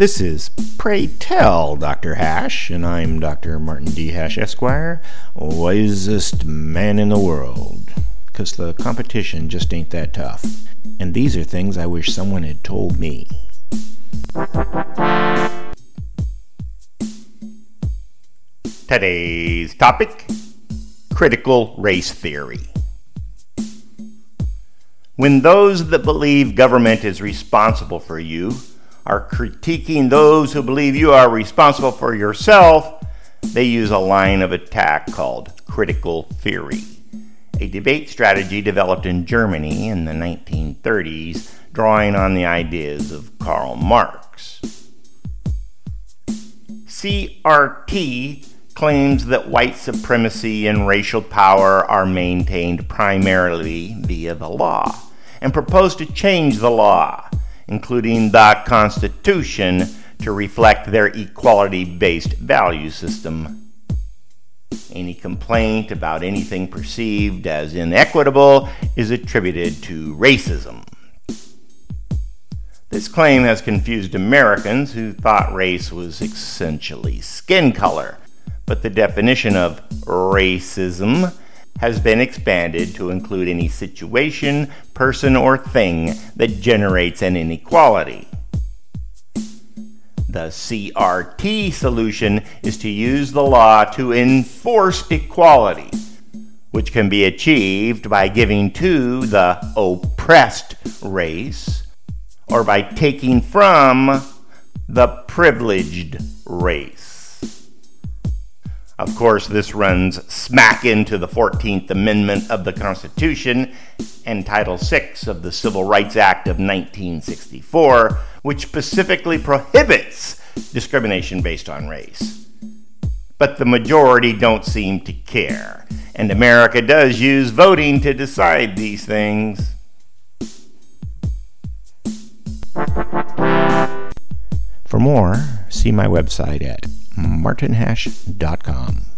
This is Pray Tell Dr. Hash, and I'm Dr. Martin D. Hash, Esquire, wisest man in the world. Because the competition just ain't that tough. And these are things I wish someone had told me. Today's topic critical race theory. When those that believe government is responsible for you are critiquing those who believe you are responsible for yourself, they use a line of attack called critical theory, a debate strategy developed in Germany in the 1930s, drawing on the ideas of Karl Marx. CRT claims that white supremacy and racial power are maintained primarily via the law and proposed to change the law, including the Constitution, to reflect their equality based value system. Any complaint about anything perceived as inequitable is attributed to racism. This claim has confused Americans who thought race was essentially skin color, but the definition of racism has been expanded to include any situation, person, or thing that generates an inequality. The CRT solution is to use the law to enforce equality, which can be achieved by giving to the oppressed race or by taking from the privileged race. Of course, this runs smack into the 14th Amendment of the Constitution and Title VI of the Civil Rights Act of 1964, which specifically prohibits discrimination based on race. But the majority don't seem to care, and America does use voting to decide these things. For more, see my website at martinhash.com.